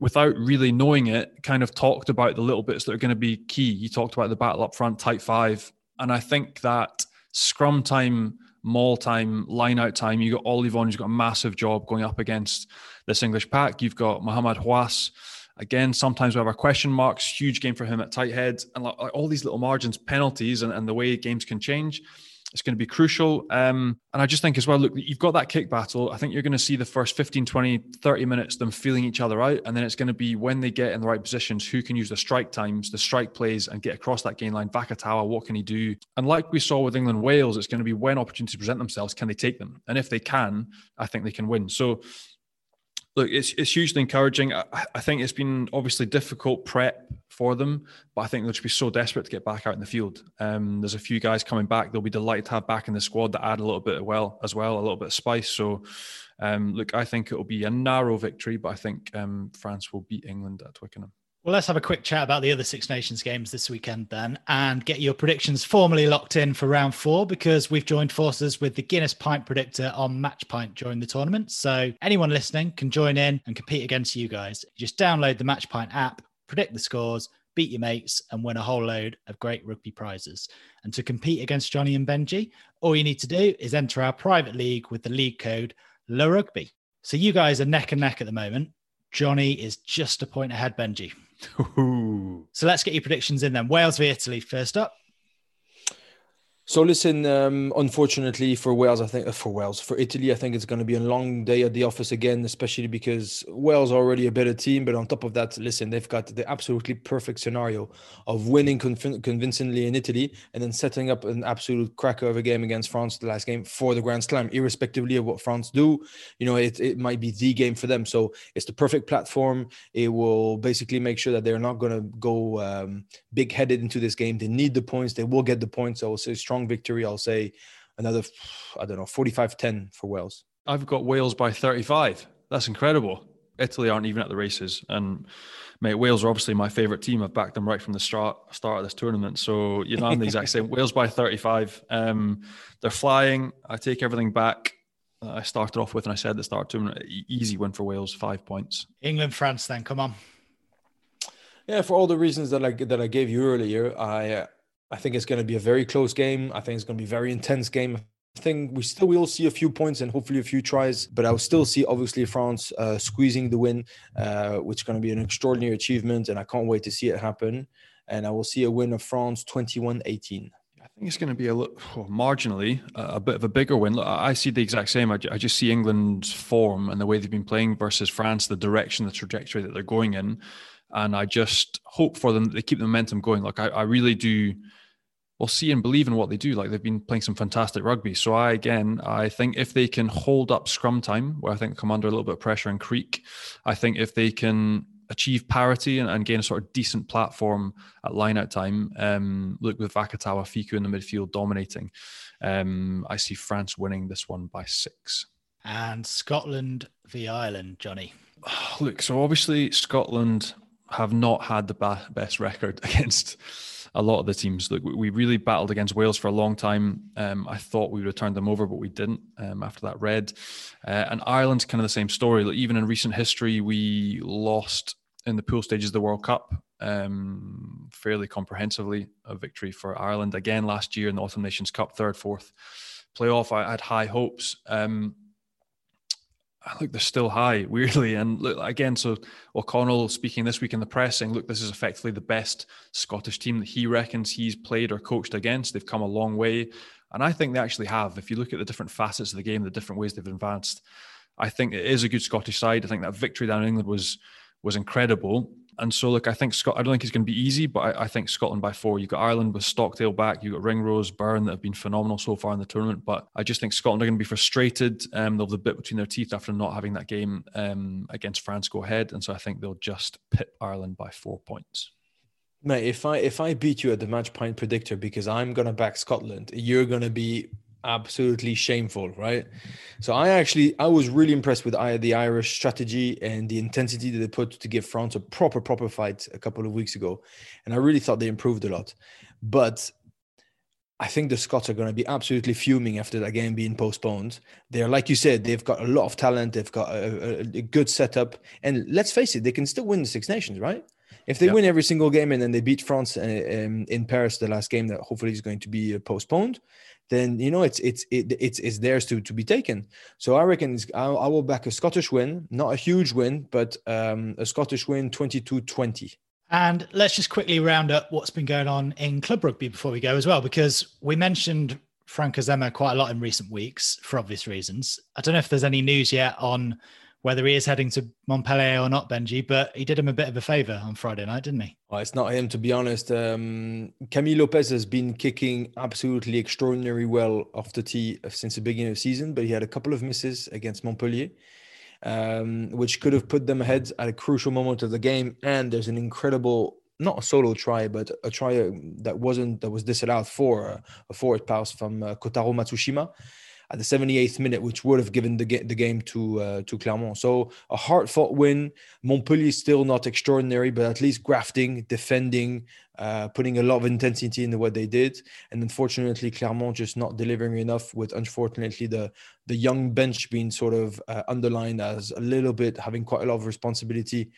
without really knowing it, kind of talked about the little bits that are going to be key. You talked about the battle up front, tight five. And I think that scrum time, maul time, line out time, you got Ollivon, who's got a massive job going up against this English pack. You've got Mohamed Haouas. Again, sometimes we have our question marks, huge game for him at tight head, and like, all these little margins, penalties, and, and the way games can change. It's going to be crucial. Um, and I just think as well, look, you've got that kick battle. I think you're going to see the first 15, 20, 30 minutes, them feeling each other out. And then it's going to be when they get in the right positions, who can use the strike times, the strike plays, and get across that gain line. Vakatawa, what can he do? And like we saw with England Wales, it's going to be when opportunities present themselves, can they take them? And if they can, I think they can win. So look, it's it's hugely encouraging. I, I, think it's been obviously difficult prep for them, but I think they'll just be so desperate to get back out in the field. Um, there's a few guys coming back; they'll be delighted to have back in the squad that add a little bit of well as well, a little bit of spice. So, um, look, I think it will be a narrow victory, but I think um, France will beat England at Twickenham. Well, let's have a quick chat about the other Six Nations games this weekend then and get your predictions formally locked in for round four because we've joined forces with the Guinness Pint Predictor on Match Pint during the tournament. So anyone listening can join in and compete against you guys. Just download the Match Pint app, predict the scores, beat your mates, and win a whole load of great rugby prizes. And to compete against Johnny and Benji, all you need to do is enter our private league with the league code LeRugby. So you guys are neck and neck at the moment. Johnny is just a point ahead, Benji. Ooh. So let's get your predictions in then. Wales v Italy first up. So listen, um, unfortunately for Wales, I think uh, for Wales, for Italy, I think it's going to be a long day at the office again, especially because Wales are already a better team. But on top of that, listen, they've got the absolutely perfect scenario of winning conv- convincingly in Italy and then setting up an absolute cracker of a game against France, the last game for the Grand Slam, irrespectively of what France do. You know, it, it might be the game for them. So it's the perfect platform. It will basically make sure that they're not going to go um, big headed into this game. They need the points. They will get the points. I will say strong strong victory. I'll say another, I don't know, 45 10 for Wales. I've got Wales by 35. That's incredible. Italy aren't even at the races, and mate, Wales are obviously my favourite team. I've backed them right from the start start of this tournament. So you know, I'm the exact same. Wales by 35. Um, they're flying. I take everything back. Uh, I started off with, and I said the start tournament, easy win for Wales, five points. England, France, then come on. Yeah, for all the reasons that I that I gave you earlier, I uh, I think it's going to be a very close game. I think it's going to be a very intense game. I think we still will see a few points and hopefully a few tries, but I will still see obviously France uh, squeezing the win, uh, which is going to be an extraordinary achievement, and I can't wait to see it happen. And I will see a win of France 21 18. I think it's going to be a little marginally a, bit of a bigger win. Look, I see the exact same. I, just see England's form and the way they've been playing versus France, the direction, the trajectory that they're going in, and I just hope for them that they keep the momentum going. Like I, I really do will see and believe in what they do. Like they've been playing some fantastic rugby. So I again, I think if they can hold up scrum time, where I think come under a little bit of pressure and creak, I think if they can achieve parity and, and gain a sort of decent platform at line out time, um, look with Vakatawa, Fickou in the midfield dominating. Um, I see France winning this one by six. And Scotland v Ireland, Johnny. Look, so obviously Scotland have not had the best record against a lot of the teams. Look, we really battled against Wales for a long time. Um, I thought we would have turned them over, but we didn't um, after that red. Uh, and Ireland's kind of the same story. Like, even in recent history, we lost in the pool stages of the World Cup um, fairly comprehensively. A victory for Ireland again last year in the Autumn Nations Cup, third, fourth playoff. I had high hopes. Um, look, they're still high, weirdly. And look, again, so O'Connell speaking this week in the press saying, look, this is effectively the best Scottish team that he reckons he's played or coached against. They've come a long way. And I think they actually have. If you look at the different facets of the game, the different ways they've advanced, I think it is a good Scottish side. I think that victory down in England was was incredible. And so, look, I think Scott. I don't think it's going to be easy, but I, I, think Scotland by four. You've got Ireland with Stockdale back. You've got Ringrose, Byrne that have been phenomenal so far in the tournament. But I just think Scotland are going to be frustrated. Um, they'll have the bit between their teeth after not having that game um, against France go ahead, and so I think they'll just pip Ireland by four points. Mate, if I if I beat you at the Match Pint predictor because I'm gonna back Scotland, you're gonna be absolutely shameful, right? So I actually I was really impressed with the Irish strategy and the intensity that they put to give France a proper proper fight a couple of weeks ago, and I really thought they improved a lot. But I think the Scots are going to be absolutely fuming after that game being postponed. They're like you said, they've got a lot of talent, they've got a, a, good setup, and let's face it, they can still win the Six Nations, right? If they yep. win every single game and then they beat France uh, um, in Paris, the last game that hopefully is going to be uh, postponed, then you know it's it's it, it's it's theirs to to be taken. So I reckon I, I will back a Scottish win, not a huge win, but um, a Scottish win, 22-20. And let's just quickly round up what's been going on in club rugby before we go as well, because we mentioned Franck Azema quite a lot in recent weeks for obvious reasons. I don't know if there's any news yet on whether he is heading to Montpellier or not, Benji, but he did him a bit of a favour on Friday night, didn't he? Well, it's not him, to be honest. Um, Camille Lopez has been kicking absolutely extraordinary well off the tee since the beginning of the season, but he had a couple of misses against Montpellier, um, which could have put them ahead at a crucial moment of the game. And there's an incredible not a solo try, but a try that wasn't that was disallowed for a, a forward pass from uh, Kotaro Matsushima at the 78th minute, which would have given the, the game to uh, to Clermont. So a hard fought win. Montpellier still not extraordinary, but at least grafting, defending, uh, putting a lot of intensity into what they did. And unfortunately, Clermont just not delivering enough. With unfortunately the the young bench being sort of uh, underlined as a little bit having quite a lot of responsibility,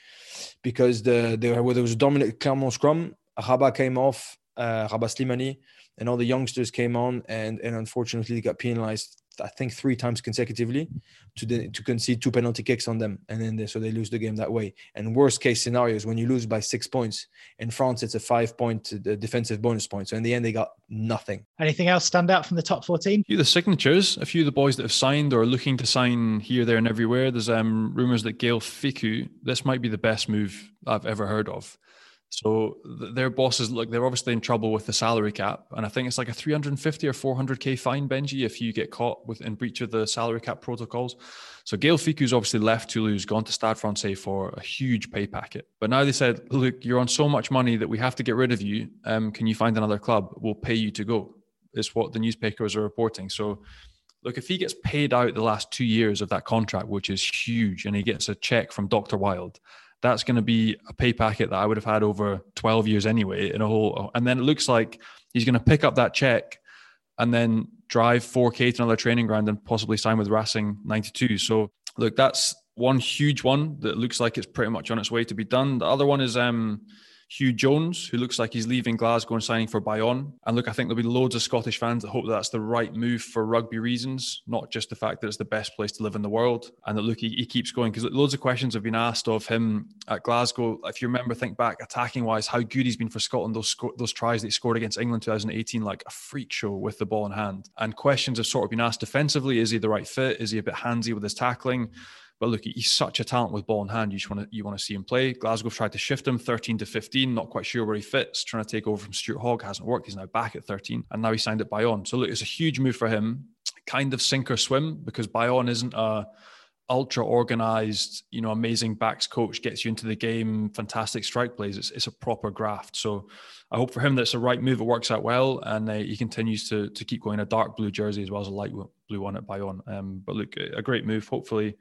because the there, where there was a dominant Clermont scrum, Rabah came off, uh, Rabah Slimani and all the youngsters came on and and unfortunately they got penalized I think three times consecutively to the, to concede two penalty kicks on them, and then they, so they lose the game that way. And worst case scenarios when you lose by six points in France, it's a five point uh, defensive bonus point. So in the end, they got nothing. Anything else stand out from the top fourteen? A few of the signatures, a few of the boys that have signed or are looking to sign here, there, and everywhere. There's um, rumors that Gaël Fickou, this might be the best move I've ever heard of. So their bosses look, they're obviously in trouble with the salary cap, and I think it's like a 350 or 400k fine, Benji, if you get caught with in breach of the salary cap protocols. So Gaël Fickou's obviously left Toulouse, gone to Stade Francais for a huge pay packet. But now they said, look, you're on so much money that we have to get rid of you. Um, can you find another club? We'll pay you to go. Is what the newspapers are reporting. So look, if he gets paid out the last two years of that contract, which is huge, and he gets a check from Dr. Wild, that's going to be a pay packet that I would have had over 12 years anyway in a whole. And then it looks like he's going to pick up that check and then drive 4K to another training ground and possibly sign with Racing 92. So, look, that's one huge one that looks like it's pretty much on its way to be done. The other one is um, Huw Jones, who looks like he's leaving Glasgow and signing for Bayonne. And look, I think there'll be loads of Scottish fans that hope that that's the right move for rugby reasons, not just the fact that it's the best place to live in the world. And that look, he, he keeps going because loads of questions have been asked of him at Glasgow. If you remember, think back attacking wise, how good he's been for Scotland. Those sco- those tries that he scored against England 2018, like a freak show with the ball in hand. And questions have sort of been asked defensively: Is he the right fit? Is he a bit handsy with his tackling? But look, he's such a talent with ball in hand. You just want to you want to see him play. Glasgow tried to shift him 13 to 15, not quite sure where he fits. Trying to take over from Stuart Hogg hasn't worked. He's now back at 13, and now he signed at Bayonne. So look, it's a huge move for him. Kind of sink or swim because Bayonne isn't a ultra organized, you know, amazing backs coach gets you into the game, fantastic strike plays. It's, it's a proper graft. So I hope for him that's the right move. It works out well, and uh, he continues to to keep going a dark blue jersey as well as a light blue one at Bayonne. Um, but look, a great move. Hopefully,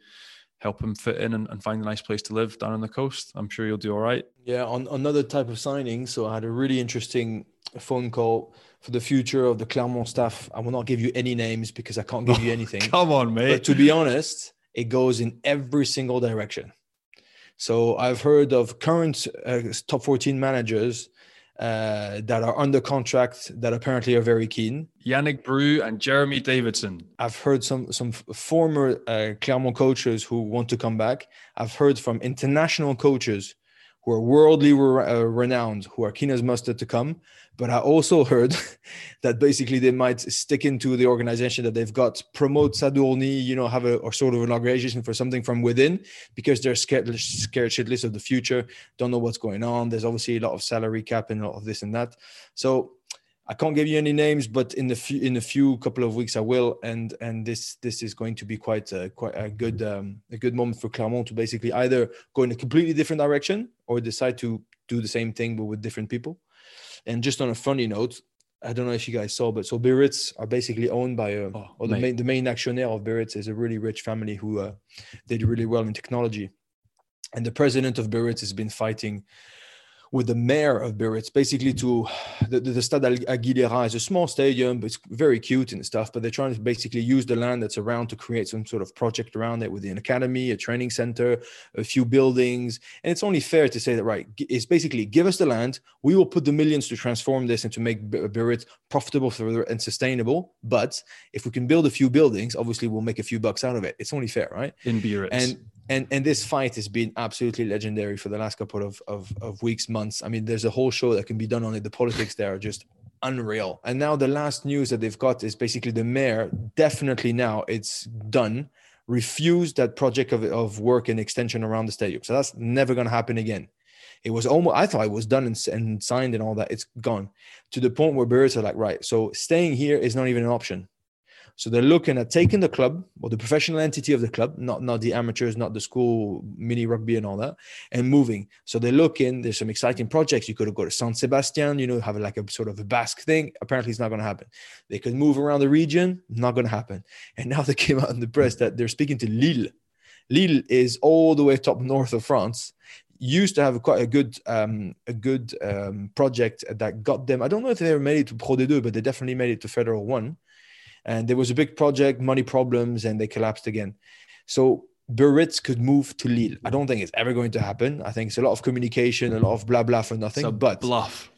help him fit in and, and, find a nice place to live down on the coast. I'm sure you'll do all right. Yeah, on another type of signing. So I had a really interesting phone call for the future of the Clermont staff. I will not give you any names because I can't give you anything. Come on, mate. But to be honest, it goes in every single direction. So I've heard of current uh, top 14 managers uh, that are under contract that apparently are very keen. Yannick Bru and Jeremy Davidson. I've heard some some former uh, Clermont coaches who want to come back. I've heard from international coaches who are worldly re- uh, renowned, who are keen as mustard to come. But I also heard that basically they might stick into the organization that they've got, promote Sadourny, you know, have a or sort of an organization for something from within because they're scared, scared shitless of the future, don't know what's going on. There's obviously a lot of salary cap and a lot of this and that. So I can't give you any names, but in the few in a few couple of weeks I will, and and this this is going to be quite a, quite a good um, a good moment for Clermont to basically either go in a completely different direction or decide to do the same thing but with different people. And just on a funny note, I don't know if you guys saw, but so Biarritz are basically owned by a, oh, or the main the main actionnaire of Biarritz is a really rich family who uh, did really well in technology, and the president of Biarritz has been fighting with the mayor of Biarritz, basically to the, the, Stade Aguilera is a small stadium, but it's very cute and stuff. But they're trying to basically use the land that's around to create some sort of project around it with an academy, a training center, a few buildings. And it's only fair to say that, right, it's basically give us the land. We will put the millions to transform this and to make Biarritz profitable and sustainable. But if we can build a few buildings, obviously we'll make a few bucks out of it. It's only fair, right? In Biarritz. And and and this fight has been absolutely legendary for the last couple of, of, of weeks months. I mean there's a whole show that can be done on it. The politics there are just unreal. And now the last news that they've got is basically the mayor definitely now it's done refused that project of, of work and extension around the stadium. So that's never going to happen again. It was almost i thought it was done and, and signed and all that. It's gone to the point where birds are like right so staying here is not even an option so they're looking at taking the club or the professional entity of the club, not not the amateurs, not the school mini rugby and all that, and moving. So they're looking. There's some exciting projects. You could go to San Sebastian, you know, have like a sort of a Basque thing. Apparently, it's not going to happen. They could move around the region. Not going to happen. And now they came out in the press that they're speaking to Lille. Lille is all the way top north of France used to have quite a good um, a good um, project that got them. I don't know if they ever made it to Pro D2, but they definitely made it to Federal One and there was a big project, money problems, and they collapsed again. So Biarritz could move to Lille. I don't think it's ever going to happen. I think it's a lot of communication, a lot of blah blah for nothing. but bluff.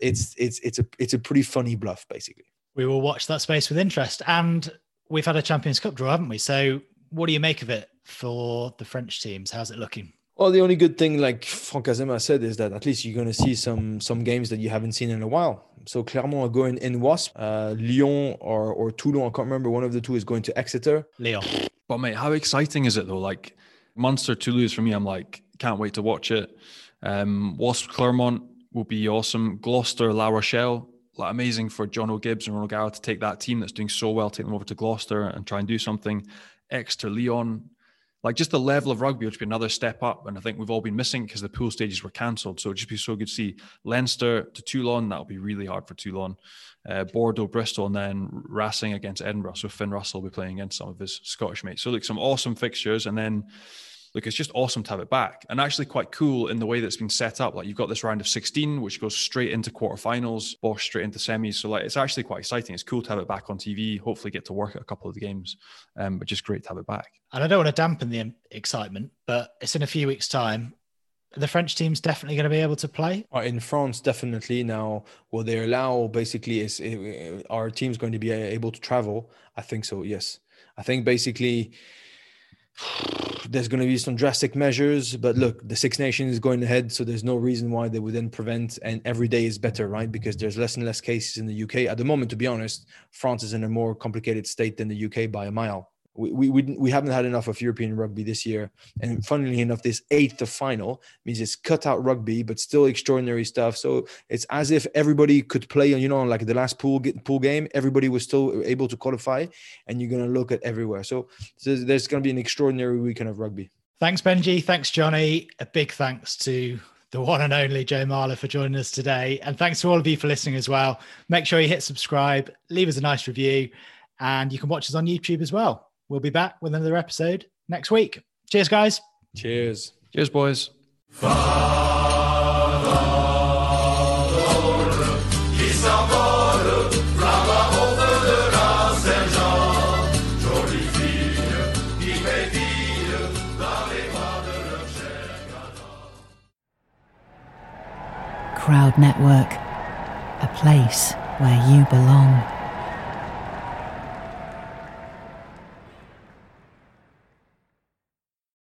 It's it's it's a it's a pretty funny bluff, basically. We will watch that space with interest, and we've had a Champions Cup draw, haven't we? So, what do you make of it for the French teams? How's it looking? Well, the only good thing, like Franck Azema said, is that at least you're going to see some some games that you haven't seen in a while. So Clermont are going in Wasp, uh, Lyon or or Toulon. I can't remember. One of the two is going to Exeter. Lyon. But mate, how exciting is it though? Like Munster Toulouse for me, I'm like can't wait to watch it. Um, Wasp Clermont will be awesome. Gloucester La Rochelle. Like amazing for Jono Gibbes and Ronan O'Gara to take that team that's doing so well, take them over to Gloucester and try and do something. Exeter Lyon like just the level of rugby, which would be another step up. And I think we've all been missing because the pool stages were cancelled. So it'd just be so good to see Leinster to Toulon. That'll be really hard for Toulon. Uh, Bordeaux, Bristol, and then Racing against Edinburgh. So Finn Russell will be playing against some of his Scottish mates. So like some awesome fixtures. And then look, it's just awesome to have it back and actually quite cool in the way that's been set up. Like you've got this round of 16, which goes straight into quarterfinals, Bosch straight into semis. So like it's actually quite exciting. It's cool to have it back on TV. Hopefully get to work at a couple of the games, um, but just great to have it back. And I don't want to dampen the excitement, but it's in a few weeks' time. The French team's definitely going to be able to play. Uh, in France, definitely. Now, will they allow basically is uh, our team's going to be able to travel? I think so. Yes, I think basically there's going to be some drastic measures but look the six nations is going ahead so there's no reason why they wouldn't prevent and every day is better right? Because there's less and less cases in the uk at the moment to be honest france is in a more complicated state than the uk by a mile we, we, we haven't had enough of European rugby this year. And funnily enough, this eighth of final means it's cut out rugby, but still extraordinary stuff. So it's as if everybody could play, you know, like the last pool pool game, everybody was still able to qualify, and you're going to look at everywhere. So, so there's going to be an extraordinary weekend of rugby. Thanks, Benji. Thanks, Johnny. A big thanks to the one and only Joe Marler for joining us today. And thanks to all of you for listening as well. Make sure you hit subscribe, leave us a nice review, and you can watch us on YouTube as well. We'll be back with another episode next week. Cheers, guys. Cheers. Cheers, boys. Crowd Network, a place where you belong.